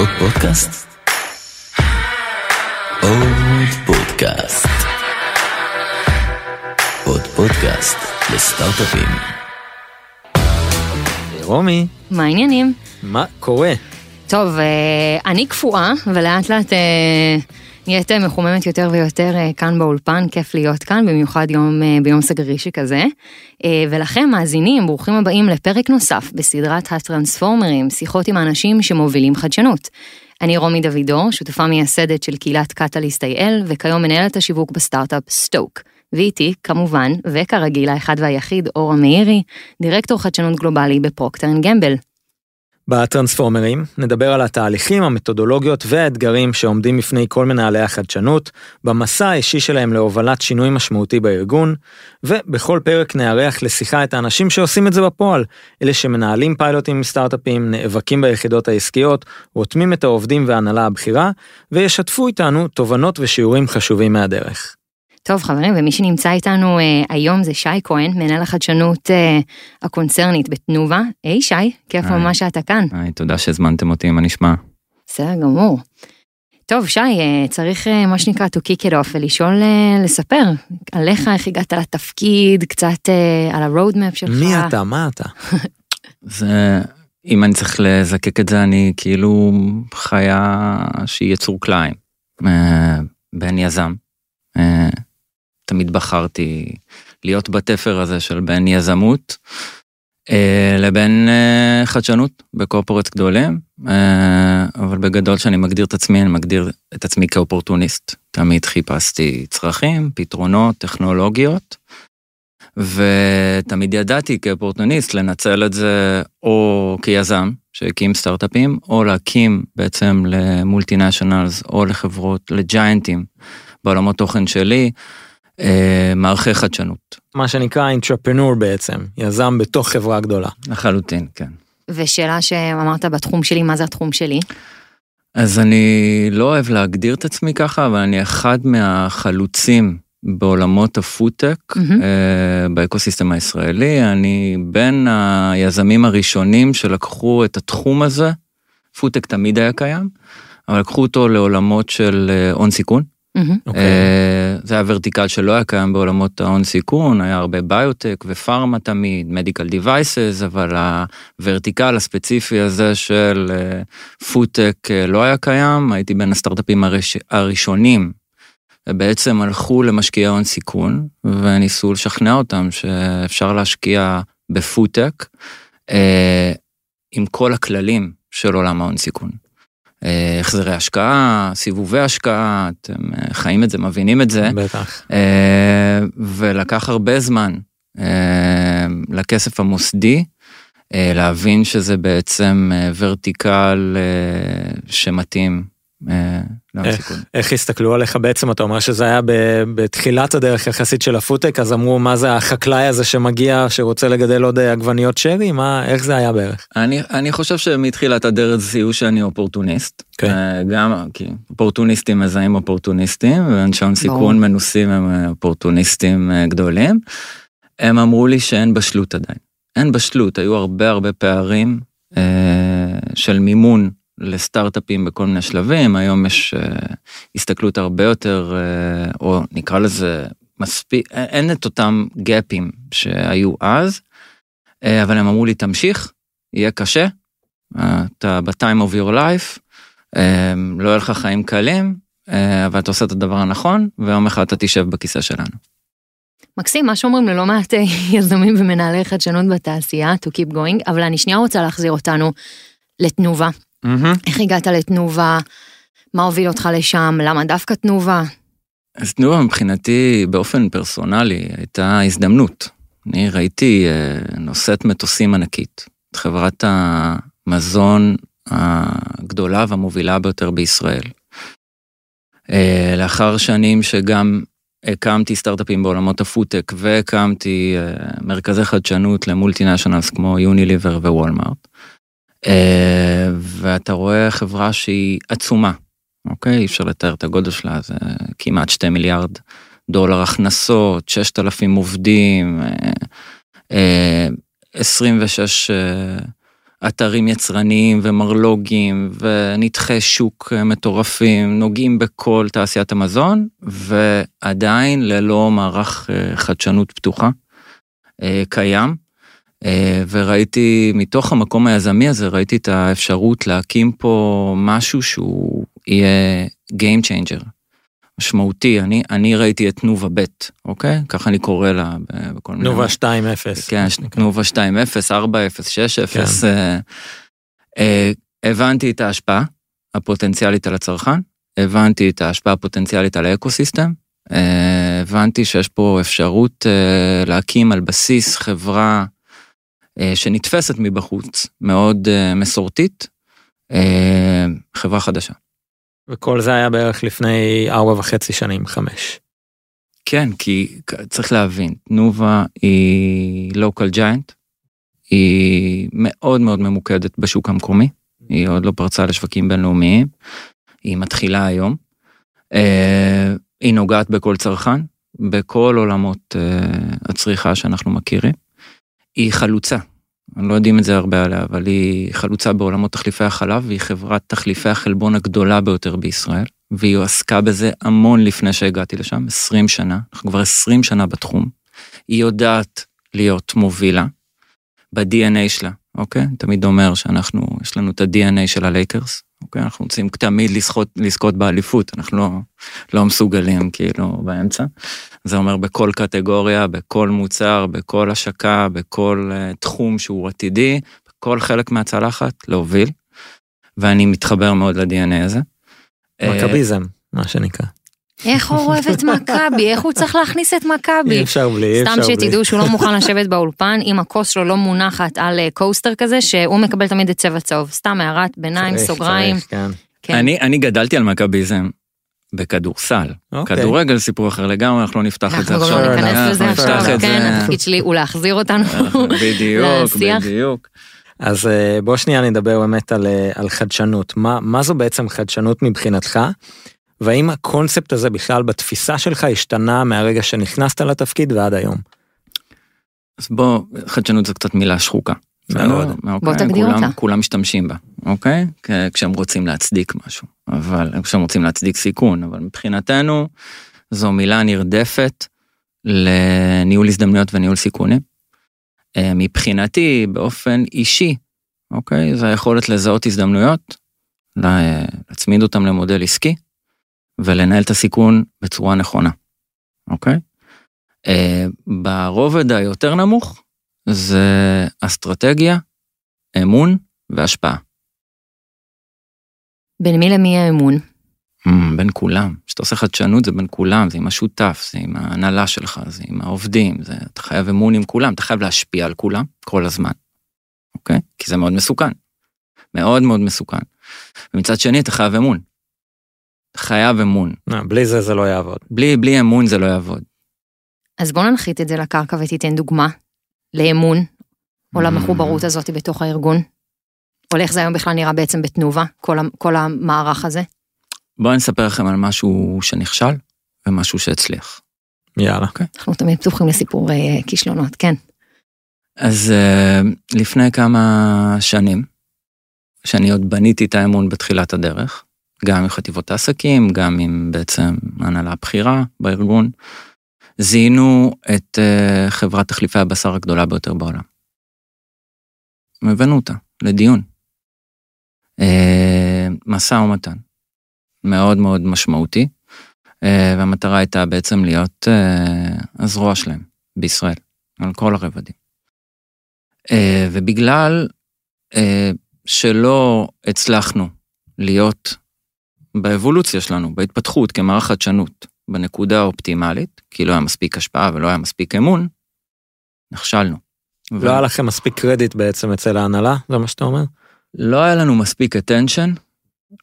עוד פודקאסט? עוד פודקאסט. עוד פודקאסט לסטארט-אפים. רומי, מה העניינים? מה קורה? טוב, אה, אני קפואה, ולאט לאט אה, נהיית מחוממת יותר ויותר אה, כאן באולפן, כיף להיות כאן, במיוחד יום, אה, ביום סגרי שכזה. אה, ולכם, מאזינים, ברוכים הבאים לפרק נוסף בסדרת הטרנספורמרים, שיחות עם האנשים שמובילים חדשנות. אני רומי דוידור, שותפה מייסדת של קהילת Catalyst IL, וכיום מנהלת השיווק בסטארט-אפ סטוק. ואיתי, כמובן, וכרגיל האחד והיחיד, אור המאירי, דירקטור חדשנות גלובלי ב Procter & Gamble. בטרנספורמרים נדבר על התהליכים, המתודולוגיות והאתגרים שעומדים בפני כל מנהלי החדשנות, במסע האישי שלהם להובלת שינוי משמעותי בארגון, ובכל פרק נארח לשיחה את האנשים שעושים את זה בפועל, אלה שמנהלים פיילוטים עם סטארט-אפים, נאבקים ביחידות העסקיות, רותמים את העובדים וההנהלה הבכירה, וישתפו איתנו תובנות ושיעורים חשובים מהדרך. טוב חברים, ומי שנמצא איתנו אה, היום זה שי כהן, מנהל החדשנות אה, הקונצרנית בתנובה. היי שי, כיף היי. ממש שאתה כאן. היי, תודה שהזמנתם אותי, מה נשמע? בסדר גמור. טוב שי, אה, צריך אה, מה שנקרא to kick it off ולשאול, אה, לספר עליך, איך הגעת לתפקיד, קצת אה, על ה-road map שלך. מי אתה? מה אתה? זה, אם אני צריך לזקק את זה, אני כאילו חיה שהיא יצור כלאיים. אה, בן יזם. אה, תמיד בחרתי להיות בתפר הזה של בין יזמות אה, לבין אה, חדשנות בקורפורטס גדולים, אה, אבל בגדול שאני מגדיר את עצמי, אני מגדיר את עצמי כאופורטוניסט. תמיד חיפשתי צרכים, פתרונות, טכנולוגיות. ותמיד ידעתי כאופורטוניסט לנצל את זה או כיזם שהקים סטארט-אפים, או להקים בעצם ל multinationals או לחברות, ל giant ים בעולמות תוכן שלי, מערכי חדשנות. מה שנקרא intrapreneur בעצם, יזם בתוך חברה גדולה. לחלוטין, כן. ושאלה שאמרת בתחום שלי, מה זה התחום שלי? אז אני לא אוהב להגדיר את עצמי ככה, אבל אני אחד מהחלוצים בעולמות הפודטק. אה, ב ecosystem הישראלי. אני בין היזמים הראשונים שלקחו את התחום הזה, פודטק תמיד היה קיים, אבל לקחו אותו לעולמות של אה, הון סיכון. אוקיי. אה, זה היה vertical שלא היה קיים בעולמות ההון סיכון, היה הרבה ביוטק ופארמה תמיד, medical devices, אבל ה vertical הספציפי הזה של פודטק לא היה קיים, הייתי בין הסטארט-אפים הראש, הראשונים, ובעצם הלכו למשקיעי הון סיכון, וניסו לשכנע אותם שאפשר להשקיע בפודטק אה, עם כל הכללים של עולם ההון סיכון. אה, החזרי השקעה, סיבובי השקעה, אתם אה, חיים את זה, מבינים את זה. בטח. אה, ולקח הרבה זמן לכסף המוסדי להבין שזה בעצם ורטיקל שמתאים אה, איך? סיכון. איך הסתכלו עליך בעצם? אתה אומר שזה היה ב- בתחילת הדרך יחסית של הפודטק, אז אמרו מה זה החקלאי הזה שמגיע, שרוצה לגדל עוד אה, עגבניות שרי? מה, איך זה היה בערך? אני, אני חושב שמתחילת הדרך זיהו שאני אופורטוניסט. כן. גם כי אופורטוניסטים מזהים אופורטוניסטים, ואנשי הון סיכון מנוסים הם אופורטוניסטים גדולים. הם אמרו לי שאין בשלות עדיין. אין בשלות, היו הרבה הרבה פערים אה, של מימון לסטארט-אפים בכל מיני שלבים, היום יש אה, הסתכלות הרבה יותר, אה, או נקרא לזה מספיק, אין- אין את אותם גאפים שהיו אז, אה, אבל הם אמרו לי תמשיך, יהיה קשה, אה, אתה ב-time of your life, אה, לא יהיה לך חיים קלים, אה, אבל אתה עושה את הדבר הנכון, ויום אחד אתה תשב בכיסא שלנו. מקסים, מה שאומרים ללא מעט אה, יזמים ומנהלי חדשנות בתעשייה, to keep going, אבל אני שנייה רוצה להחזיר אותנו לתנובה. איך הגעת לתנובה? מה הוביל אותך לשם? למה דווקא תנובה? אז תנובה מבחינתי באופן פרסונלי הייתה הזדמנות. אני ראיתי אה, נושאת מטוסים ענקית, את חברת המזון הגדולה והמובילה ביותר בישראל. אה, לאחר שנים שגם הקמתי סטארט-אפים בעולמות הפודטק והקמתי אה, מרכזי חדשנות למולטינשיונלס כמו יוניליבר ווולמארט. אה, ואתה רואה חברה שהיא עצומה, אוקיי? אי אפשר לתאר את הגודל שלה, זה כמעט 2 מיליארד דולר הכנסות, 6,000 עובדים, אה, אה, 26 אה, אתרים יצרניים ומרלוגים ונתחי שוק מטורפים, נוגעים בכל תעשיית המזון, ועדיין ללא מערך חדשנות פתוחה קיים. אה, וראיתי, מתוך המקום היזמי הזה, ראיתי את האפשרות להקים פה משהו שהוא יהיה Game Changer. משמעותי, אני, אני ראיתי את תנובה ב', אוקיי? ככה אני קורא לה בכל מיני... תנובה 2-0. כן, תנובה 2-0, 4-0, 6-0. כן. אה, אה, הבנתי את ההשפעה הפוטנציאלית על הצרכן, הבנתי את ההשפעה הפוטנציאלית על האקוסיסטם, אה, הבנתי שיש פה אפשרות אה, להקים על בסיס חברה אה, שנתפסת מבחוץ, מאוד אה, מסורתית, אה, חברה חדשה. וכל זה היה בערך לפני ארבע וחצי שנים, חמש. כן, כי צריך להבין, תנובה היא local giant, היא מאוד מאוד ממוקדת בשוק המקומי, היא עוד לא פרצה לשווקים בינלאומיים, היא מתחילה היום, אה, היא נוגעת בכל צרכן, בכל עולמות אה, הצריכה שאנחנו מכירים, היא חלוצה, לא יודעים את זה הרבה עליה, אבל היא חלוצה בעולמות תחליפי החלב, והיא חברת תחליפי החלבון הגדולה ביותר בישראל, והיא עסקה בזה המון לפני שהגעתי לשם, 20 שנה, אנחנו כבר 20 שנה בתחום. היא יודעת להיות מובילה ב-DNA שלה, אוקיי? תמיד אומר שאנחנו, יש לנו את ה-DNA של הלייקרס, אוקיי? אנחנו רוצים תמיד לזכות, לזכות באליפות, אנחנו לא, לא מסוגלים כאילו באמצע. זה אומר בכל קטגוריה, בכל מוצר, בכל השקה, בכל uh, תחום שהוא עתידי, בכל חלק מהצלחת, להוביל. ואני מתחבר מאוד ל-DNA הזה. מכביזם, מה שנקרא. איך הוא אוהב את מכבי, איך הוא צריך להכניס את מכבי. אי אפשר בלי, אי אפשר בלי. סתם שתדעו שהוא לא מוכן לשבת באולפן, אם הכוס שלו לא מונחת על קוסטר כזה, שהוא מקבל תמיד את צבע צהוב. סתם הערת ביניים, סוגריים. כן. כן. אני, אני גדלתי על מכביזם בכדורסל. אוקיי. כדורגל סיפור אחר לגמרי, אנחנו לא נפתח את זה אנחנו עכשיו. גם לא ניכנס אנחנו לזה עכשיו. כן, התפקיד שלי הוא להחזיר אותנו בדיוק, לשיח. בדיוק. אז אה, בוא שנייה נדבר באמת על, אה, על חדשנות. מה, מה זו בעצם חדשנות מבחינתך? והאם הקונספט הזה בכלל בתפיסה שלך השתנה מהרגע שנכנסת לתפקיד ועד היום? אז בוא, חדשנות זה קצת מילה שחוקה. מאוד. בסדר? בוא אוקיי? תגדיר כולם- אותה. כולם משתמשים בה, אוקיי? כשהם רוצים להצדיק משהו, אבל כשהם רוצים להצדיק סיכון, אבל מבחינתנו זו מילה נרדפת לניהול הזדמנויות וניהול סיכונים. אה, מבחינתי, באופן אישי, אוקיי? זה היכולת לזהות הזדמנויות, לה- להצמיד אותם למודל עסקי, ולנהל את הסיכון בצורה נכונה, אוקיי? אה, ברובד היותר נמוך, זה אסטרטגיה, אמון והשפעה. בין מי למי האמון? Mm, בין כולם. כשאתה עושה חדשנות זה בין כולם, זה עם השותף, זה עם ההנהלה שלך, זה עם העובדים, זה, אתה חייב אמון עם כולם, אתה חייב להשפיע על כולם כל הזמן, אוקיי? כי זה מאוד מסוכן. מאוד מאוד מסוכן. ומצד שני אתה חייב אמון. חייב אמון. לא, בלי זה זה לא יעבוד. בלי, בלי אמון זה לא יעבוד. אז בוא ננחית את זה לקרקע ותיתן דוגמה לאמון, או למחוברות הזאת בתוך הארגון. או לאיך זה היום בכלל נראה בעצם בתנובה, כל, כל המערך הזה. בואו אני אספר לכם על משהו שנכשל ומשהו שהצליח. יאללה. אנחנו תמיד פתוחים לסיפור אה, כישלונות, כן. אז אה, לפני כמה שנים, שאני עוד בניתי את האמון בתחילת הדרך, גם עם חטיבות העסקים, גם עם בעצם ההנהלה הבכירה בארגון, זיהינו את אה, חברת תחליפי הבשר הגדולה ביותר בעולם. הבאנו אותה לדיון. אה, משא ומתן מאוד מאוד משמעותי, אה, והמטרה הייתה בעצם להיות הזרוע שלהם בישראל, על כל הרבדים. ובגלל שלא הצלחנו להיות באבולוציה שלנו, בהתפתחות כמערך חדשנות, בנקודה האופטימלית, כי לא היה מספיק השפעה ולא היה מספיק אמון, נכשלנו. ו- לא היה לכם מספיק קרדיט בעצם אצל ההנהלה? זה מה שאתה אומר? לא היה לנו מספיק attention,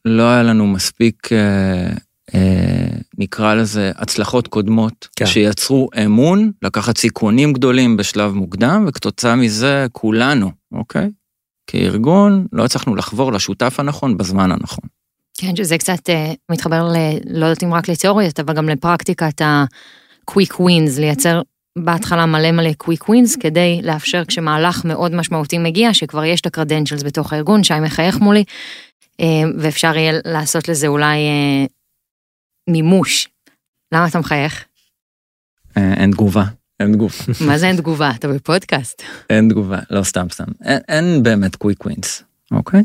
לא היה לנו מספיק, אה, אה, נקרא לזה, הצלחות קודמות, כן. שיצרו אמון, לקחת סיכונים גדולים בשלב מוקדם, וכתוצאה מזה כולנו, אוקיי? כארגון, לא הצלחנו לחבור לשותף הנכון בזמן הנכון. כן, שזה קצת אה, מתחבר ל... לא יודעת אם רק לתיאוריות, אבל גם לפרקטיקת ה-quick wins, לייצר בהתחלה מלא מלא קוויק ווינס כדי לאפשר כשמהלך מאוד משמעותי מגיע, שכבר יש את הקרדנצ'לס בתוך הארגון, שי מחייך מולי, אה, ואפשר יהיה לעשות לזה אולי אה, מימוש. למה אתה מחייך? אין תגובה, אין תגובה. מה זה אין תגובה? אתה בפודקאסט. אין תגובה, לא סתם סתם. אין, אין באמת quick wins, אוקיי?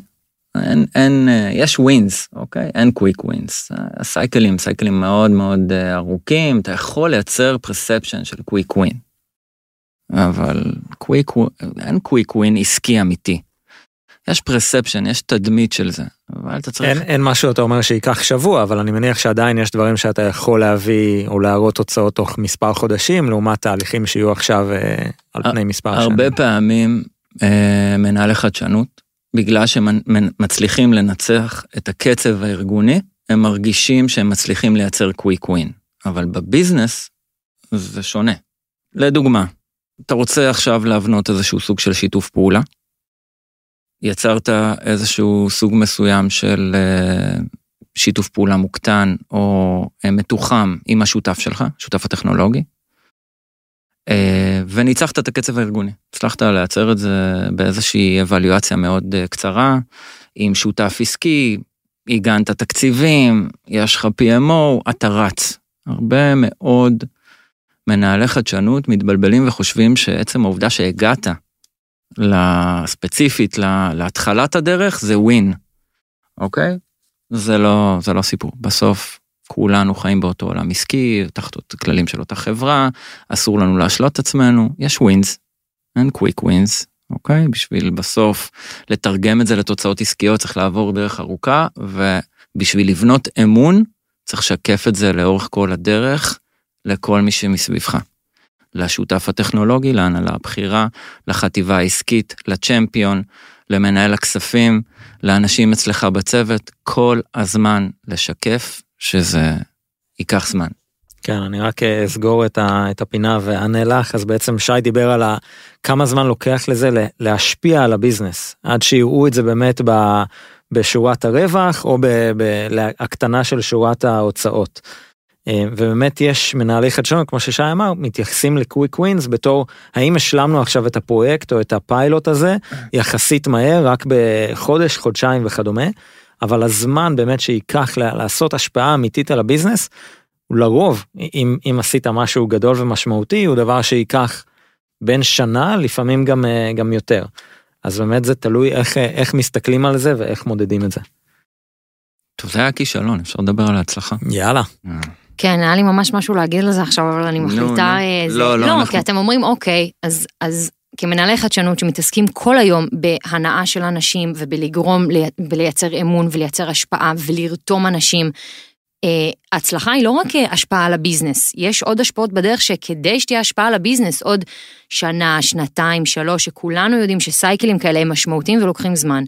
אין, אין, אה, יש wins, אוקיי? אין quick wins. ה cycle ים, cycle ים מאוד מאוד אה, ארוכים, אתה יכול לייצר perception של quick win. אבל קוויק, אין קוויק ווין עסקי אמיתי. יש perception, יש תדמית של זה, אבל אתה צריך... אין, אין משהו אתה אומר שייקח שבוע, אבל אני מניח שעדיין יש דברים שאתה יכול להביא או להראות תוצאות תוך מספר חודשים, לעומת תהליכים שיהיו עכשיו אה, על פני מספר שנים. הרבה פעמים אה, מנהלי חדשנות, בגלל שהם מצליחים לנצח את הקצב הארגוני, הם מרגישים שהם מצליחים לייצר קוויק ווין. אבל בביזנס זה שונה. לדוגמה, אתה רוצה עכשיו להבנות איזשהו סוג של שיתוף פעולה, יצרת איזשהו סוג מסוים של אה, שיתוף פעולה מוקטן או אה, מתוחם עם השותף שלך, שותף הטכנולוגי, וניצחת את הקצב הארגוני. הצלחת לייצר את זה באיזושהי אבליואציה מאוד קצרה, עם שותף עסקי, הגנת תקציבים, יש לך PMO, אתה רץ. הרבה מאוד מנהלי חדשנות מתבלבלים וחושבים שעצם העובדה שהגעת ספציפית להתחלת הדרך זה ווין, אוקיי? זה לא, זה לא סיפור. בסוף כולנו חיים באותו עולם עסקי, תחת כללים של אותה חברה, אסור לנו להשלות את עצמנו, יש wins, אין quick wins, אוקיי? בשביל בסוף לתרגם את זה לתוצאות עסקיות צריך לעבור דרך ארוכה, ובשביל לבנות אמון צריך לשקף את זה לאורך כל הדרך לכל מי שמסביבך. לשותף הטכנולוגי, להנהלה הבכירה, לחטיבה העסקית, ל champion, למנהל הכספים, לאנשים אצלך בצוות, כל הזמן לשקף שזה ייקח זמן. כן, אני רק אה, אסגור את, הפינה ואענה לך, אז בעצם שי דיבר על כמה זמן לוקח לזה להשפיע על ה business, עד שיראו את זה באמת בשורת הרווח או בהקטנה של שורת ההוצאות. אה, ובאמת יש מנהלי חדשנות, כמו ששי אמר, מתייחסים ל quick wins בתור האם השלמנו עכשיו את הפרויקט או את הפיילוט הזה יחסית מהר, רק בחודש, חודשיים וכדומה, אבל הזמן באמת שייקח לעשות השפעה אמיתית על הביזנס, לרוב, אם, אם עשית משהו גדול ומשמעותי, הוא דבר שייקח בין שנה, לפעמים גם, אה, גם יותר. אז באמת זה תלוי איך, איך מסתכלים על זה ואיך מודדים את זה. טוב, זה היה כישלון, אפשר לדבר על ההצלחה. יאללה. אה. כן, היה לי ממש משהו להגיד על זה עכשיו, אבל אני מחליטה... אה, לא, לא, לא, אנחנו... כי אתם אומרים, אוקיי, אז, אז כמנהלי חדשנות שמתעסקים כל היום בהנאה של אנשים ובלגרום, ולייצר אמון ולייצר השפעה ולרתום אנשים, אה, הצלחה היא לא רק השפעה על ה business, יש עוד השפעות בדרך שכדי שתהיה השפעה על ה business עוד שנה, שנתיים, שלוש, שכולנו יודעים ש cycle ים כאלה הם משמעותיים ולוקחים זמן.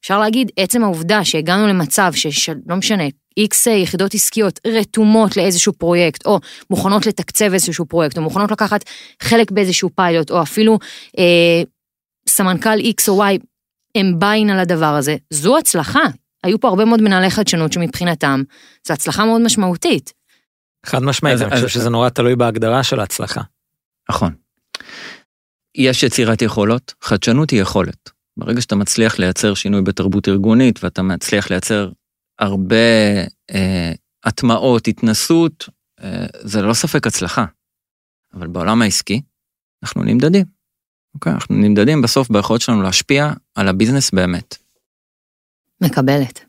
אפשר להגיד, עצם העובדה שהגענו למצב שלא משנה, איקס יחידות עסקיות רתומות לאיזשהו פרויקט, או מוכנות לתקצב איזשהו פרויקט, או מוכנות לקחת חלק באיזשהו פיילוט, או אפילו אה, סמנכ"ל איקס או וואי, הם ביין על הדבר הזה, זו הצלחה. היו פה הרבה מאוד מנהלי חדשנות שמבחינתם, זו הצלחה מאוד משמעותית. חד משמעית, אני חושב שזה נורא תלוי בהגדרה של ההצלחה. נכון. יש יצירת יכולות, חדשנות היא יכולת. ברגע שאתה מצליח לייצר שינוי בתרבות ארגונית ואתה מצליח לייצר הרבה אה, הטמעות, התנסות, אה, זה ללא ספק הצלחה. אבל בעולם העסקי, אנחנו נמדדים. אוקיי? אנחנו נמדדים בסוף ביכולת שלנו להשפיע על ה business באמת. מקבלת.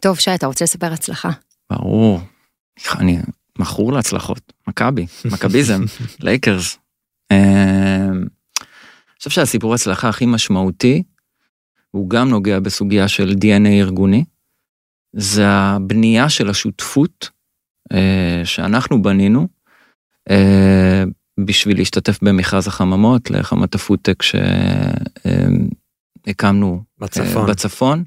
טוב, שי, אתה רוצה לספר הצלחה? ברור. אני מכור להצלחות. מכבי, מכביזם, Lakers. אה, אני חושב שהסיפור ההצלחה הכי משמעותי, הוא גם נוגע בסוגיה של DNA ארגוני, זה הבנייה של השותפות אה, שאנחנו בנינו אה, בשביל להשתתף במכרז החממות לחמת הפודטק שהקמנו אה, בצפון. בצפון,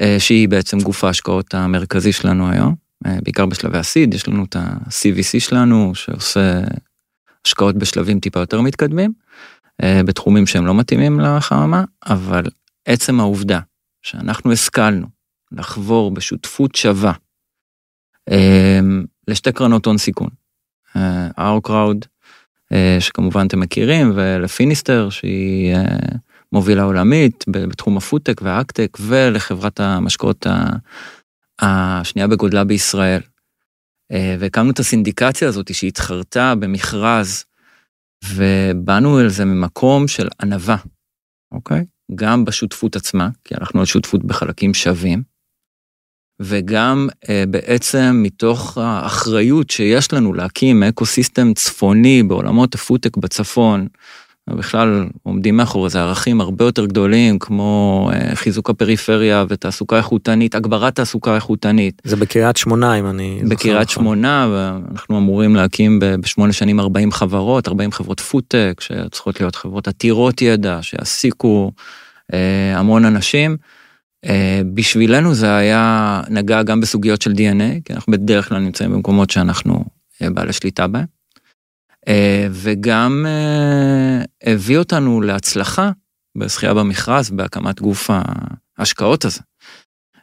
אה, שהיא בעצם גוף ההשקעות המרכזי שלנו היום, אה, בעיקר בשלבי הסיד, יש לנו את ה-CVC שלנו שעושה השקעות בשלבים טיפה יותר מתקדמים. אה, בתחומים שהם לא מתאימים לחממה, אבל עצם העובדה שאנחנו השכלנו לחבור בשותפות שווה אה, לשתי קרנות הון סיכון, אה, our crowd שכמובן אתם מכירים, ולפיניסטר שהיא מובילה עולמית בתחום הפודטק והאקטק, ולחברת המשקאות השנייה בגודלה בישראל. והקמנו את הסינדיקציה הזאת שהתחרתה במכרז, ובאנו אל זה ממקום של ענווה, אוקיי? גם בשותפות עצמה, כי אנחנו על שותפות בחלקים שווים, וגם אה, בעצם מתוך האחריות שיש לנו להקים ecosystem צפוני בעולמות הפודטק בצפון, בכלל עומדים מאחורי זה ערכים הרבה יותר גדולים כמו אה, חיזוק הפריפריה ותעסוקה איכותנית, הגברת תעסוקה איכותנית. זה בקריית שמונה אם אני זוכר. בקריית נכון. שמונה ואנחנו אמורים להקים בשמונה שנים 40 חברות, 40 חברות פודטק שצריכות להיות חברות עתירות ידע שיעסיקו המון אנשים. אה, בשבילנו זה היה נגע גם בסוגיות של DNA כי אנחנו בדרך כלל נמצאים במקומות שאנחנו אה, בעלי שליטה בהם. אה, וגם אה, הביא אותנו להצלחה בזכייה במכרז, בהקמת גוף ההשקעות הזה.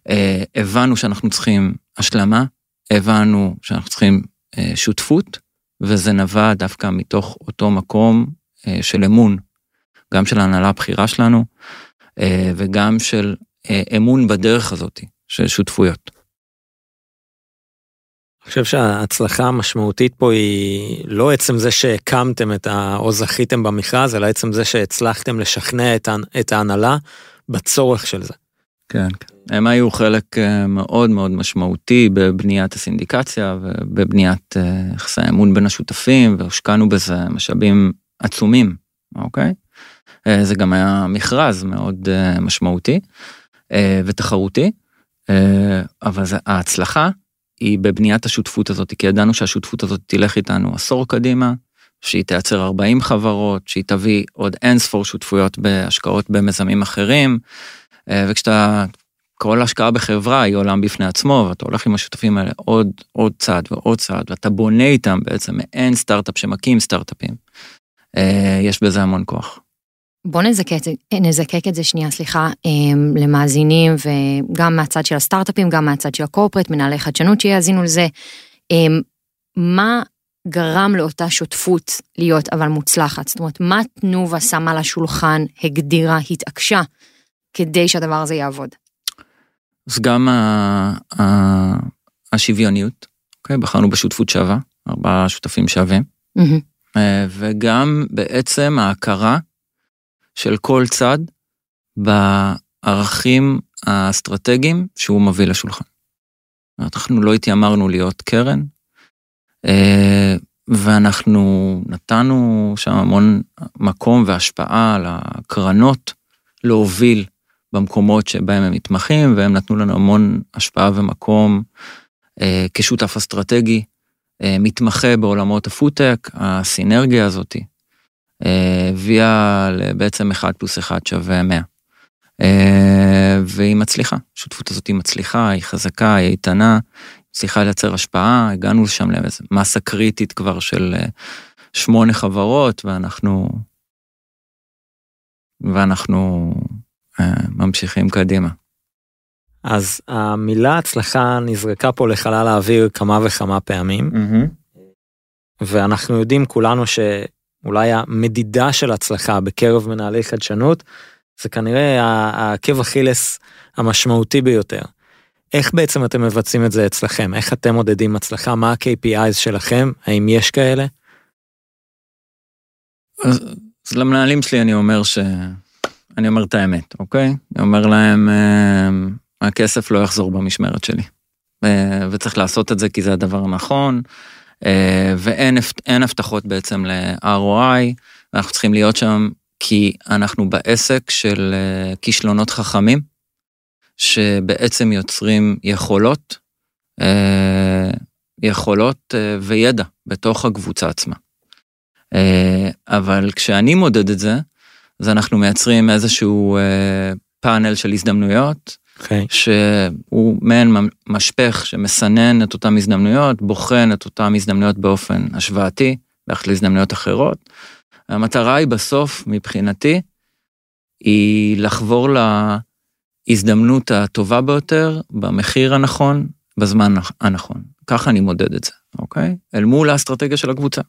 אה, הבנו שאנחנו צריכים השלמה, הבנו שאנחנו צריכים שותפות, וזה נבע דווקא מתוך אותו מקום של אמון, גם של ההנהלה הבכירה שלנו, וגם של אמון בדרך הזאת של שותפויות. אני חושב שההצלחה המשמעותית פה היא לא עצם זה שהקמתם את ה... או זכיתם במכרז, אלא עצם זה שהצלחתם לשכנע את, את ההנהלה בצורך של זה. כן, כן. הם היו חלק אה, מאוד מאוד משמעותי בבניית הסינדיקציה ובבניית אה, יחסי האמון בין השותפים, והושקענו בזה משאבים עצומים, אוקיי? אה, זה גם היה מכרז מאוד משמעותי ותחרותי, אבל ההצלחה היא בבניית השותפות הזאת, כי ידענו שהשותפות הזאת תלך איתנו עשור קדימה, שהיא תייצר 40 חברות, שהיא תביא עוד אין ספור שותפויות בהשקעות במיזמים אחרים, אה, וכשאתה, כל השקעה בחברה היא עולם בפני עצמו, ואתה הולך עם השותפים האלה עוד, עוד צעד ועוד צעד, ואתה בונה איתם בעצם מעין סטארט-אפ שמקים סטארט-אפים. אה, יש בזה המון כוח. בוא נזקק, נזקק את זה שנייה, סליחה, אמ, למאזינים וגם מהצד של הסטארט-אפים, גם מהצד של הקורפרט, מנהלי חדשנות שיאזינו לזה. אמ, מה גרם לאותה שותפות להיות אבל מוצלחת? זאת אומרת, מה תנובה שמה לשולחן, הגדירה, התעקשה, כדי שהדבר הזה יעבוד? אז גם השוויוניות, אוקיי? בחרנו בשותפות שווה, ארבעה שותפים שווים, mm-hmm. וגם בעצם ההכרה של כל צד בערכים האסטרטגיים שהוא מביא לשולחן. אנחנו לא התיימרנו להיות קרן, אה, ואנחנו נתנו שם המון מקום והשפעה על הקרנות להוביל במקומות שבהם הם מתמחים, והם נתנו לנו המון השפעה ומקום אה, כשותף אסטרטגי, אה, מתמחה בעולמות הפודטק, הסינרגיה הזאתי הביאה בעצם 1 פלוס 1 שווה 100. אה, והיא מצליחה, השותפות הזאת היא מצליחה, היא חזקה, היא איתנה, צריכה לייצר השפעה, הגענו לשם לאיזה מסה קריטית כבר של אה, שמונה חברות, ואנחנו, ואנחנו אה, ממשיכים קדימה. אז המילה הצלחה נזרקה פה לחלל האוויר כמה וכמה פעמים, mm-hmm. ואנחנו יודעים כולנו ש... אולי המדידה של הצלחה בקרב מנהלי חדשנות, זה כנראה העקב אכילס המשמעותי ביותר. איך בעצם אתם מבצעים את זה אצלכם? איך אתם מודדים הצלחה? מה ה-KPIs שלכם? האם יש כאלה? אז, אז למנהלים שלי אני אומר ש... אני אומר את האמת, אוקיי? אני אומר להם, אה, הכסף לא יחזור במשמרת שלי. וצריך לעשות את זה כי זה הדבר הנכון. אה, ואין הבטחות בעצם ל-ROI, אנחנו צריכים להיות שם כי אנחנו בעסק של אה, כישלונות חכמים, שבעצם יוצרים יכולות, אה, יכולות וידע בתוך הקבוצה עצמה. אבל כשאני מודד את זה, אז אנחנו מייצרים איזשהו פאנל של הזדמנויות, okay. אוקיי. שהוא מעין משפך שמסנן את אותן הזדמנויות, בוחן את אותן הזדמנויות באופן השוואתי, ביחד להזדמנויות אחרות. המטרה היא בסוף, מבחינתי, היא לחבור להזדמנות הטובה ביותר, במחיר הנכון, בזמן הנכון. ככה אני מודד את זה, אוקיי? אל מול האסטרטגיה של הקבוצה.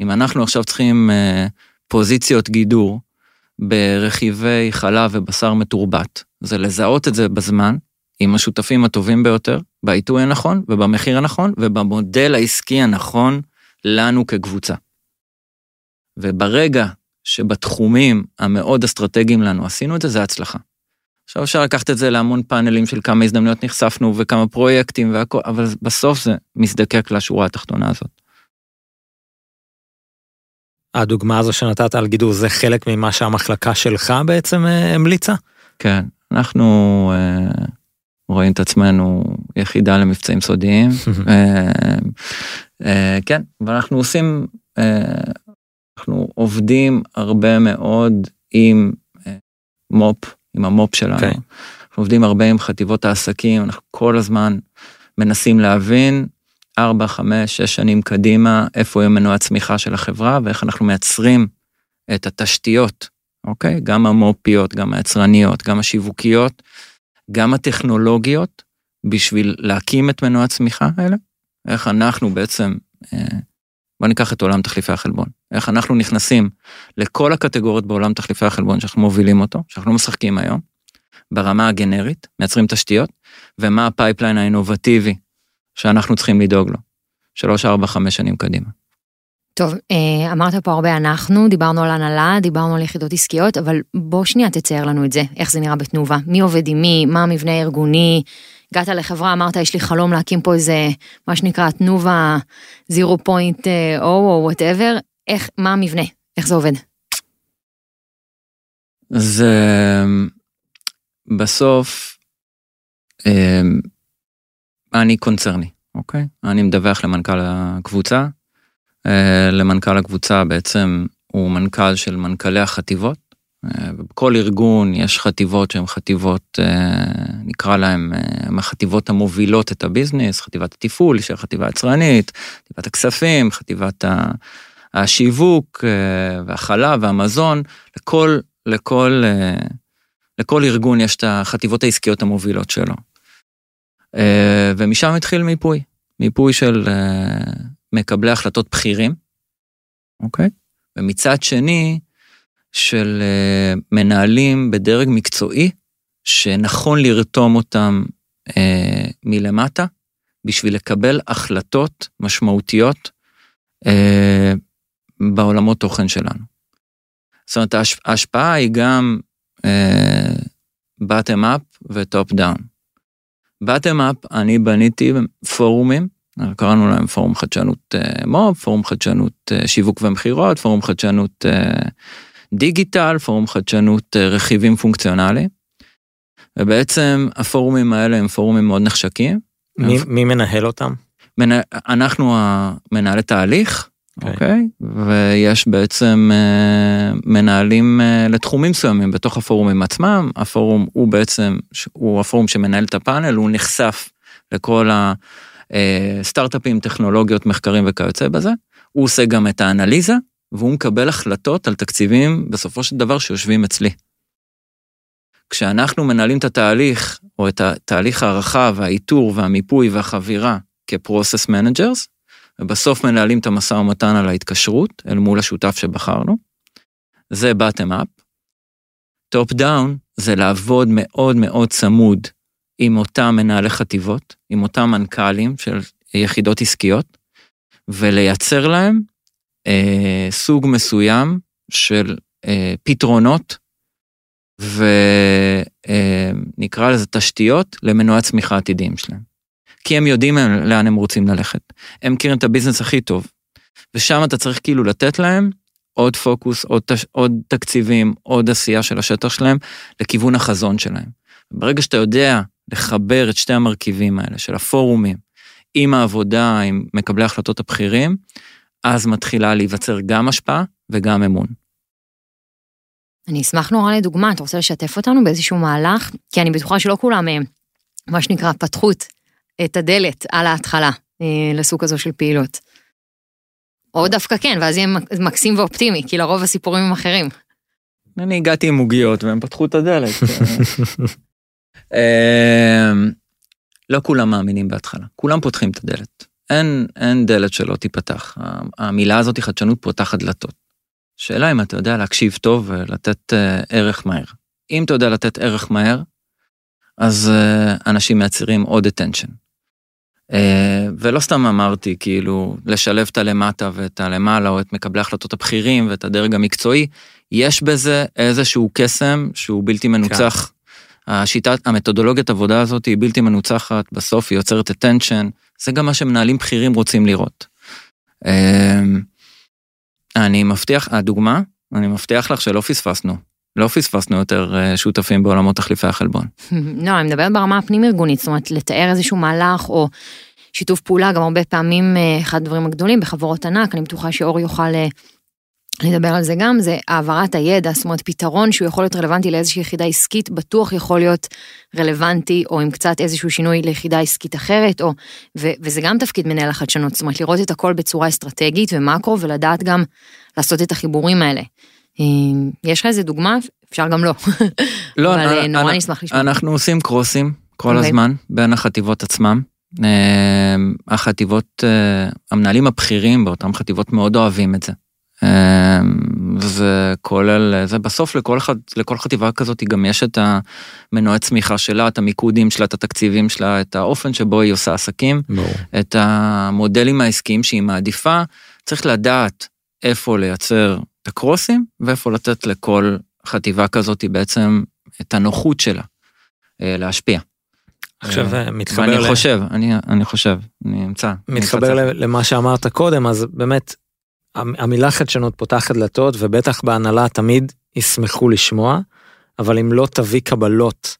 אם אנחנו עכשיו צריכים אה, פוזיציות גידור ברכיבי חלב ובשר מתורבת, זה לזהות את זה בזמן, עם השותפים הטובים ביותר, בעיתוי הנכון ובמחיר הנכון ובמודל העסקי הנכון לנו כקבוצה. וברגע שבתחומים המאוד אסטרטגיים לנו עשינו את זה, זה הצלחה. עכשיו אפשר לקחת את זה להמון פאנלים של כמה הזדמנויות נחשפנו וכמה פרויקטים והכל, אבל בסוף זה מזדקק לשורה התחתונה הזאת. הדוגמה הזו שנתת על גידור זה חלק ממה שהמחלקה שלך בעצם אה, המליצה? כן, אנחנו אה, רואים את עצמנו יחידה למבצעים סודיים. אה, אה, כן, ואנחנו עושים, אה, אנחנו עובדים הרבה מאוד עם אה, מו"פ, עם המו"פ שלנו. אוקיי. אנחנו עובדים הרבה עם חטיבות העסקים, אנחנו כל הזמן מנסים להבין ארבע, חמש, שש שנים קדימה, איפה יהיה מנוע הצמיחה של החברה ואיך אנחנו מייצרים את התשתיות, אוקיי? גם המו"פיות, גם היצרניות, גם השיווקיות, גם הטכנולוגיות, בשביל להקים את מנוע הצמיחה האלה. איך אנחנו בעצם, אה, בוא ניקח את עולם תחליפי החלבון, איך אנחנו נכנסים לכל הקטגוריות בעולם תחליפי החלבון שאנחנו מובילים אותו, שאנחנו משחקים היום, ברמה הגנרית, מייצרים תשתיות, ומה ה pipeline האינובטיבי שאנחנו צריכים לדאוג לו, שלוש, ארבע, חמש שנים קדימה. טוב, אה, אמרת פה הרבה אנחנו, דיברנו על הנהלה, דיברנו על יחידות עסקיות, אבל בוא שנייה תצייר לנו את זה, איך זה נראה בתנובה, מי עובד עם מי, מה המבנה הארגוני, הגעת לחברה, אמרת, יש לי חלום להקים פה איזה, מה שנקרא, תנובה 0.0 או whatever, איך, מה המבנה, איך זה עובד? אז אה, בסוף, אה, אני קונצרני, אוקיי? אני מדווח למנכ"ל הקבוצה. אה, למנכ"ל הקבוצה בעצם הוא מנכ"ל של מנכ"לי החטיבות. אה, בכל ארגון יש חטיבות שהן חטיבות, אה, נקרא להן, הן החטיבות המובילות את הביזנס, חטיבת התפעול, שהיא החטיבה היצרנית, חטיבת הכספים, חטיבת השיווק והחלב והמזון, לכל, לכל, לכל ארגון יש את החטיבות העסקיות המובילות שלו. ומשם התחיל מיפוי, מיפוי של מקבלי החלטות בכירים, אוקיי? ומצד שני, של uh, מנהלים בדרג מקצועי, שנכון לרתום אותם uh, מלמטה, בשביל לקבל החלטות משמעותיות uh, בעולמות תוכן שלנו. זאת אומרת, ההשפעה היא גם bottom up ו top down. bottom up, אני בניתי פורומים קראנו להם פורום חדשנות אה, מו"פ, פורום חדשנות אה, שיווק ומכירות, פורום חדשנות אה, דיגיטל, פורום חדשנות רכיבים פונקציונליים. ובעצם הפורומים האלה הם פורומים מאוד נחשקים. מי, מי מנהל אותם? מנה, אנחנו מנהלי תהליך, אוקיי, okay. okay, ויש בעצם מנהלים לתחומים מסוימים בתוך הפורומים עצמם, הפורום הוא בעצם, הוא הפורום שמנהל את הפאנל, הוא נחשף לכל ה... אה, סטארט-אפים, טכנולוגיות, מחקרים וכיוצא בזה. הוא עושה גם את האנליזה, והוא מקבל החלטות על תקציבים בסופו של דבר שיושבים אצלי. כשאנחנו מנהלים את התהליך, או את התהליך הערכה והאיתור והמיפוי והחבירה כ-process managers, ובסוף מנהלים את המשא ומתן על ההתקשרות אל מול השותף שבחרנו, זה bottom up. top down זה לעבוד מאוד מאוד צמוד עם אותם מנהלי חטיבות, עם אותם מנכ"לים של יחידות עסקיות, ולייצר להם אה, סוג מסוים של אה, פתרונות, ונקרא אה, לזה תשתיות למנועי צמיחה עתידיים שלהם. כי הם יודעים לאן הם רוצים ללכת. הם מכירים את הביזנס הכי טוב. ושם אתה צריך כאילו לתת להם עוד פוקוס, עוד, תש, עוד תקציבים, עוד עשייה של השטח שלהם, לכיוון החזון שלהם. ברגע שאתה יודע לחבר את שתי המרכיבים האלה של הפורומים עם העבודה, עם מקבלי ההחלטות הבכירים, אז מתחילה להיווצר גם השפעה וגם אמון. אני אשמח נורא לדוגמה, אתה רוצה לשתף אותנו באיזשהו מהלך? כי אני בטוחה שלא כולם, אה, מה שנקרא, פתחו את הדלת על ההתחלה אה, לסוג כזו של פעילות. או דווקא כן, ואז יהיה מקסים ואופטימי, כי לרוב הסיפורים הם אחרים. אני הגעתי עם עוגיות והם פתחו את הדלת. אמ, לא כולם מאמינים בהתחלה, כולם פותחים את הדלת. אין, אין דלת שלא תיפתח. המילה הזאת חדשנות פותחת דלתות. שאלה אם אתה יודע להקשיב טוב ולתת uh, ערך מהר. אם אתה יודע לתת ערך מהר, אז uh, אנשים מייצרים עוד attention. Uh, ולא סתם אמרתי, כאילו, לשלב את הלמטה ואת הלמעלה, או את מקבלי ההחלטות הבכירים ואת הדרג המקצועי, יש בזה איזשהו קסם שהוא בלתי מנוצח. כן. השיטת, המתודולוגיית עבודה הזאת היא בלתי מנוצחת, בסוף היא יוצרת attention, זה גם מה שמנהלים בכירים רוצים לראות. אמ, אני מבטיח, הדוגמה, אני מבטיח לך שלא פספסנו. לא פספסנו יותר אה, שותפים בעולמות תחליפי החלבון. לא, אני מדברת ברמה הפנים-ארגונית, זאת אומרת, לתאר איזשהו מהלך או שיתוף פעולה, גם הרבה פעמים אה, אחד הדברים הגדולים בחברות ענק, אני בטוחה שאור יוכל אה, לדבר על זה גם, זה העברת הידע, זאת אומרת פתרון שהוא יכול להיות רלוונטי לאיזושהי יחידה עסקית, בטוח יכול להיות רלוונטי, או עם קצת איזשהו שינוי ליחידה עסקית אחרת, או, ו, וזה גם תפקיד מנהל החדשנות, זאת אומרת לראות את הכל בצורה אסטרטגית ומקרו, ולדעת גם לעשות את החיבורים האלה. אה, יש לך איזה דוגמה? אפשר גם לא. לא, אבל אני, נורא נשמח לשמוע. אנחנו עושים קרוסים כל okay. אוקיי. הזמן בין החטיבות עצמם. אה, החטיבות, אה, המנהלים הבכירים באותן חטיבות מאוד אוהבים את זה. זה כולל, זה בסוף לכל, אחד, לכל חטיבה כזאת גם יש את המנועי צמיחה שלה, את המיקודים שלה, את התקציבים שלה, את האופן שבו היא עושה עסקים, ברור. את המודלים העסקיים שהיא מעדיפה. צריך לדעת איפה לייצר את הקרוסים ואיפה לתת לכל חטיבה כזאת בעצם את הנוחות שלה אה, להשפיע. עכשיו אה, מתחבר אני ל... חושב, אני, אני חושב, אני אמצא. מתחבר למה שאמרת קודם, אז באמת המילה חדשנות פותחת דלתות ובטח בהנהלה תמיד ישמחו לשמוע, אבל אם לא תביא קבלות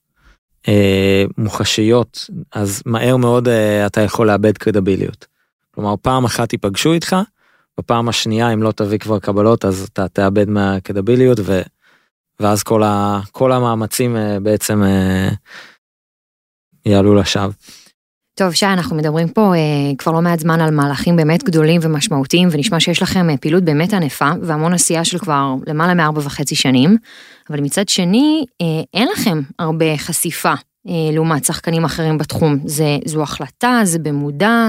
אה, מוחשיות, אז מהר מאוד אה, אתה יכול לאבד קרדביליות. כלומר, פעם אחת ייפגשו איתך, בפעם השנייה אם לא תביא כבר קבלות אז אתה תאבד מהקרדביליות ו... ואז כל, ה... כל המאמצים אה, בעצם אה, יעלו לשווא. טוב, שי, אנחנו מדברים פה אה, כבר לא מעט זמן על מהלכים באמת גדולים ומשמעותיים, ונשמע שיש לכם אה, פעילות באמת ענפה, והמון עשייה של כבר למעלה מארבע וחצי שנים, אבל מצד שני, אה, אין לכם הרבה חשיפה אה, לעומת שחקנים אחרים בתחום. זה, זו החלטה, זה במודע?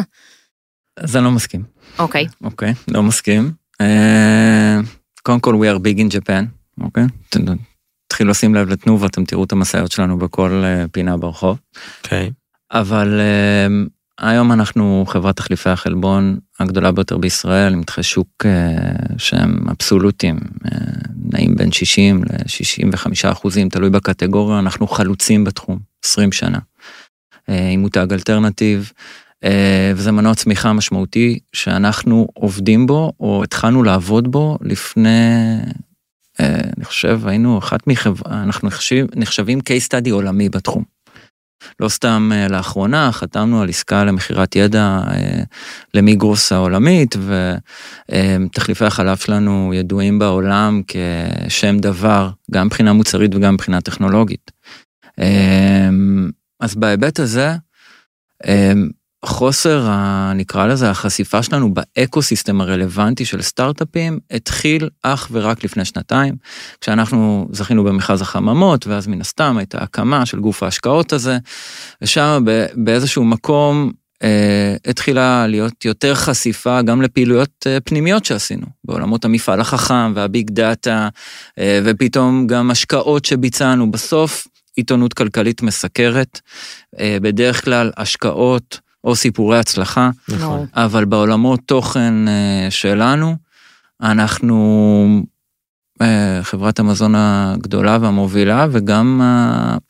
אז אני לא מסכים. אוקיי. Okay. אוקיי, okay, לא מסכים. אה, קודם כל, we are big in Japan, אוקיי? Okay? תתחילו לשים לב לתנובה, אתם תראו את המשאיות שלנו בכל אה, פינה ברחוב. אוקיי. Okay. אבל uh, היום אנחנו חברת תחליפי החלבון הגדולה ביותר בישראל, עם תחי שוק uh, שהם אבסולוטיים, uh, נעים בין 60 ל-65 אחוזים, תלוי בקטגוריה, אנחנו חלוצים בתחום, 20 שנה, uh, עם מותג אלטרנטיב. Uh, וזה מנוע צמיחה משמעותי שאנחנו עובדים בו, או התחלנו לעבוד בו לפני, אני חושב, היינו אחת מחברה, אנחנו נחשבים, נחשבים case study עולמי בתחום. לא סתם אה, לאחרונה חתמנו על עסקה למכירת ידע אה, למיגרוס העולמית ותחליפי החלב שלנו ידועים בעולם כשם דבר גם מבחינה מוצרית וגם מבחינה טכנולוגית. אה, אז בהיבט הזה חוסר, ה, נקרא לזה, החשיפה שלנו באקו סיסטם הרלוונטי של סטארט-אפים התחיל אך ורק לפני שנתיים, כשאנחנו זכינו במכרז החממות, ואז מן הסתם הייתה הקמה של גוף ההשקעות הזה, ושם באיזשהו מקום אה, התחילה להיות יותר חשיפה גם לפעילויות אה, פנימיות שעשינו, בעולמות המפעל החכם והביג דאטה, אה, ופתאום גם השקעות שביצענו. בסוף עיתונות כלכלית מסקרת, אה, בדרך כלל השקעות, או סיפורי הצלחה, נכון. אבל בעולמות תוכן אה, שלנו, אנחנו אה, חברת המזון הגדולה והמובילה, וגם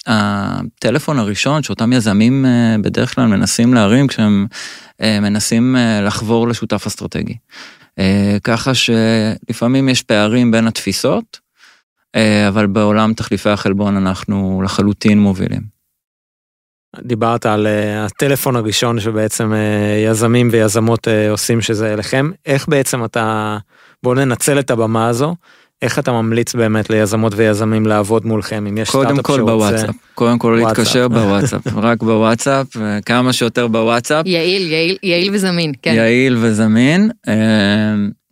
הטלפון הראשון שאותם יזמים אה, בדרך כלל מנסים להרים כשהם מנסים לחבור לשותף אסטרטגי. ככה שלפעמים יש פערים בין התפיסות, אבל בעולם תחליפי החלבון אנחנו לחלוטין מובילים. דיברת על uh, הטלפון הראשון שבעצם uh, יזמים ויזמות uh, עושים שזה אליכם, איך בעצם אתה, בוא ננצל את הבמה הזו, איך אתה ממליץ באמת ליזמות ויזמים לעבוד מולכם, אם יש סטארט-אפ שרוצה... קודם כל בוואטסאפ, קודם כל להתקשר בוואטסאפ, רק בוואטסאפ, כמה שיותר בוואטסאפ. יעיל, יעיל, יעיל וזמין, כן. יעיל וזמין.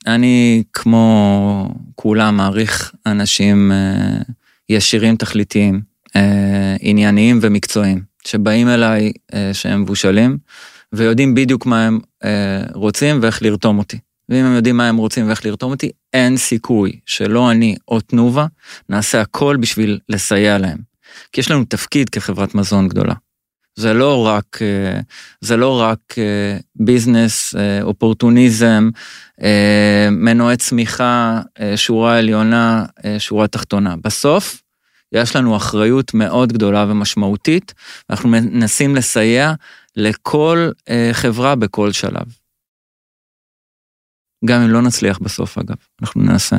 אני כמו כולם מעריך אנשים ישירים תכליתיים, ענייניים ומקצועיים. שבאים אליי אה, שהם מבושלים, ויודעים בדיוק מה הם אה, רוצים ואיך לרתום אותי. ואם הם יודעים מה הם רוצים ואיך לרתום אותי, אין סיכוי שלא אני או תנובה נעשה הכל בשביל לסייע להם. כי יש לנו תפקיד כחברת מזון גדולה. זה לא רק, אה, זה לא רק אה, ביזנס, אה, אופורטוניזם, מנועי צמיחה, שורה עליונה, שורה תחתונה. בסוף, יש לנו אחריות מאוד גדולה ומשמעותית, אנחנו מנסים לסייע לכל חברה בכל שלב. גם אם לא נצליח בסוף, אגב, אנחנו ננסה.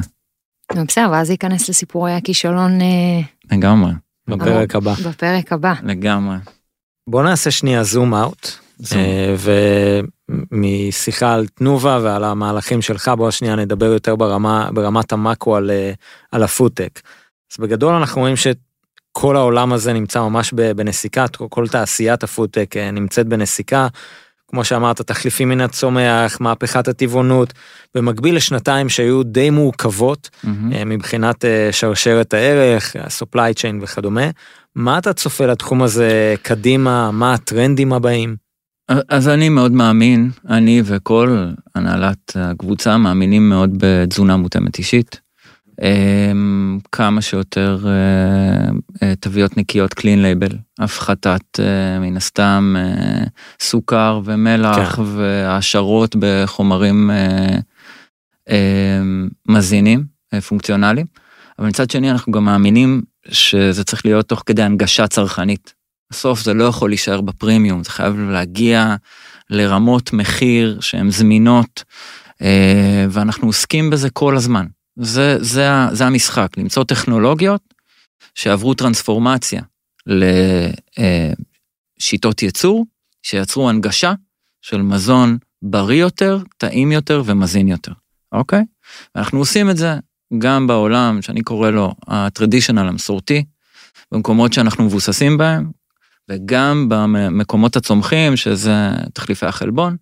בסדר, ואז ייכנס לסיפורי הכישלון. לגמרי. בפרק הבא. בפרק הבא. לגמרי. בוא נעשה שנייה zoom out, אה, מהשיחה על תנובה ועל המהלכים שלך, בוא שנייה נדבר יותר ברמה, ברמת המאקרו על, אה, על הפודטק. אז בגדול אנחנו רואים שכל העולם הזה נמצא ממש בנסיקה, כל תעשיית הפודטק אה, נמצאת בנסיקה. כמו שאמרת, תחליפים מן הצומח, מהפכת הטבעונות, במקביל לשנתיים שהיו די מורכבות mm-hmm. מבחינת שרשרת הערך, ה-supply chain וכדומה. מה אתה צופה לתחום הזה קדימה, מה הטרנדים הבאים? אז אני מאוד מאמין, אני וכל הנהלת הקבוצה מאמינים מאוד בתזונה מותאמת אישית. אמ, כמה שיותר אה, אה, תוויות נקיות קלין לייבל, הפחתת אה, מן הסתם סוכר ומלח כן. והעשרות בחומרים מזינים, פונקציונליים. אבל מצד שני אנחנו גם מאמינים שזה צריך להיות תוך כדי הנגשה צרכנית. בסוף זה לא יכול להישאר בפרימיום, זה חייב להגיע לרמות מחיר שהן זמינות, ואנחנו עוסקים בזה כל הזמן. זה, זה, זה המשחק, למצוא טכנולוגיות שעברו טרנספורמציה לשיטות ייצור, שיצרו הנגשה של מזון בריא יותר, טעים יותר ומזין יותר, אוקיי? ואנחנו עושים את זה גם בעולם שאני קורא לו הטרדישיונל המסורתי, במקומות שאנחנו מבוססים בהם, וגם במקומות הצומחים, שזה תחליפי החלבון.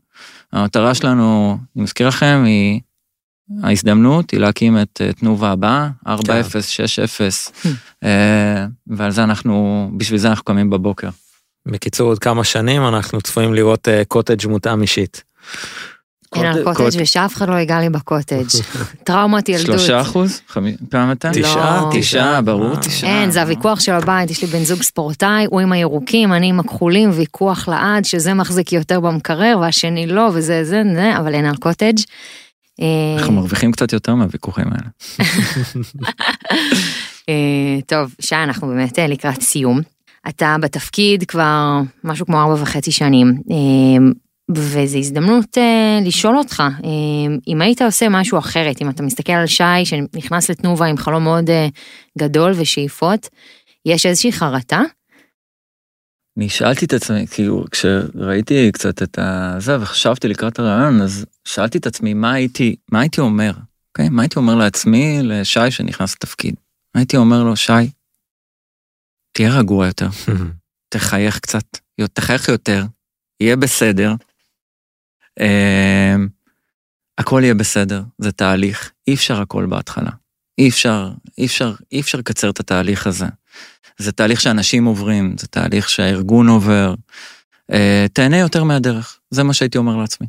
המטרה שלנו, אני מזכיר לכם, היא, ההזדמנות היא להקים את תנובה הבאה, 4060, אה, ועל זה אנחנו, בשביל זה אנחנו קמים בבוקר. בקיצור, עוד כמה שנים אנחנו צפויים לראות קוטג' אה, מותאם אישית. אין על קוטג' ושאף אחד לא ייגע לי בקוטג'. טראומת ילדות. שלושה אחוז? כמה אתה? תשעה? לא. תשעה, ברור תשעה. אין, זה הוויכוח של הבית, יש לי בן זוג ספורטאי, הוא עם הירוקים, אני עם הכחולים, ויכוח לעד, שזה מחזיק יותר במקרר והשני לא, וזה זה, זה, אבל אין על קוטג'. אנחנו מרוויחים קצת יותר מהוויכוחים האלה. אה, טוב, שי, אנחנו באמת אה, לקראת סיום. אתה בתפקיד כבר משהו כמו ארבע וחצי שנים. אה, וזו הזדמנות אה, לשאול אותך, אה, אם היית עושה משהו אחרת, אם אתה מסתכל על שי שנכנס לתנובה עם חלום מאוד אה, גדול ושאיפות, יש איזושהי חרטה? אני שאלתי את עצמי, כאילו, כשראיתי קצת את זה וחשבתי לקראת הרעיון, אז שאלתי את עצמי מה הייתי, מה הייתי אומר, אוקיי? מה הייתי אומר לעצמי, לשי שנכנס לתפקיד? הייתי אומר לו, שי, תהיה רגוע יותר, תחייך קצת, תחייך יותר, יהיה בסדר, אמ, הכל יהיה בסדר, זה תהליך, אי אפשר הכל בהתחלה. אי אפשר, אי אפשר, אי אפשר לקצר את התהליך הזה. זה תהליך שאנשים עוברים, זה תהליך שהארגון עובר. אה, תהנה יותר מהדרך, זה מה שהייתי אומר לעצמי.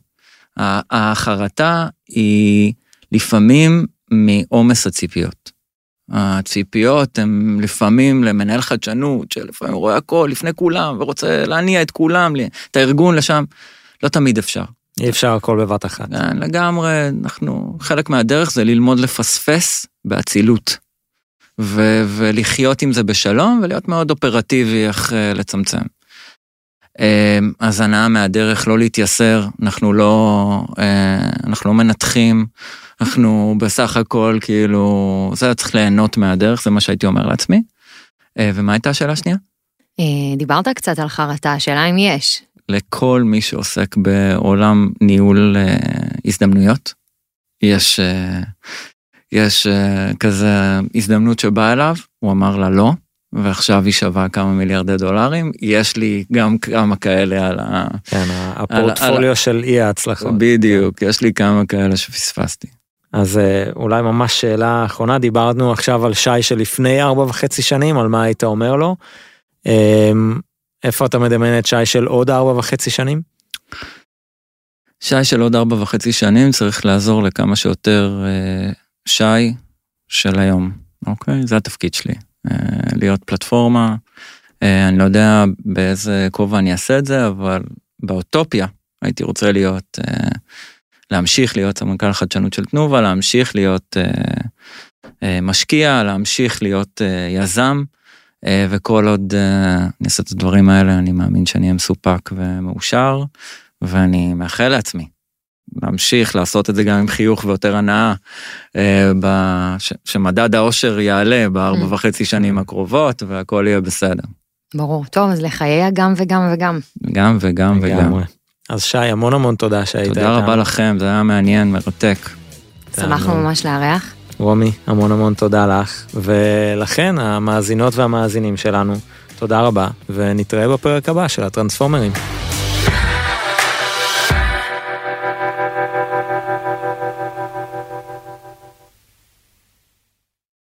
החרטה היא לפעמים מעומס הציפיות. הציפיות הן לפעמים למנהל חדשנות, שלפעמים רואה הכל לפני כולם ורוצה להניע את כולם, את הארגון לשם, לא תמיד אפשר. אי אפשר הכל בבת אחת. כן, לגמרי, אנחנו, חלק מהדרך זה ללמוד לפספס באצילות. ו- ולחיות עם זה בשלום ולהיות מאוד אופרטיבי איך uh, לצמצם. Uh, אז הנאה מהדרך לא להתייסר, אנחנו לא, uh, אנחנו לא מנתחים, אנחנו בסך הכל כאילו, זה צריך ליהנות מהדרך, זה מה שהייתי אומר לעצמי. Uh, ומה הייתה השאלה השנייה? דיברת קצת על חרטה, השאלה אם יש. לכל מי שעוסק בעולם ניהול הזדמנויות. יש, יש אה, כזה הזדמנות שבאה אליו, הוא אמר לה לא, ועכשיו היא שווה כמה מיליארדי דולרים, יש לי גם כמה כאלה על ה... כן, הפורטפוליו על, של אי ההצלחות. בדיוק, יש לי כמה כאלה שפספסתי. אז אולי ממש שאלה אחרונה, דיברנו עכשיו על שי שלפני ארבע וחצי שנים, על מה היית אומר לו. איפה אתה מדמיין את שי של עוד ארבע וחצי שנים? שי של עוד ארבע וחצי שנים צריך לעזור לכמה שיותר אה, שי של היום, אוקיי? זה התפקיד שלי. אה, להיות פלטפורמה, אה, אני לא יודע באיזה כובע אני אעשה את זה, אבל באוטופיה הייתי רוצה להיות, אה, להמשיך להיות סמנכ"ל חדשנות של תנובה, להמשיך להיות משקיע, להמשיך להיות יזם. וכל עוד אני אעשה את הדברים האלה, אני מאמין שאני אהיה מסופק ומאושר, ואני מאחל לעצמי להמשיך לעשות את זה גם עם חיוך ויותר הנאה, אה, שמדד האושר יעלה בארבע mm. וחצי שנים הקרובות והכל יהיה בסדר. ברור, טוב, אז לחיי גם וגם וגם. גם וגם וגם. אז שי, המון המון תודה שהיית. תודה רבה לכם, זה היה מעניין, מרתק. שמחנו ממש לארח. רומי, המון המון תודה לך, ולכן המאזינות והמאזינים שלנו, תודה רבה, ונתראה בפרק הבא של הטרנספורמרים.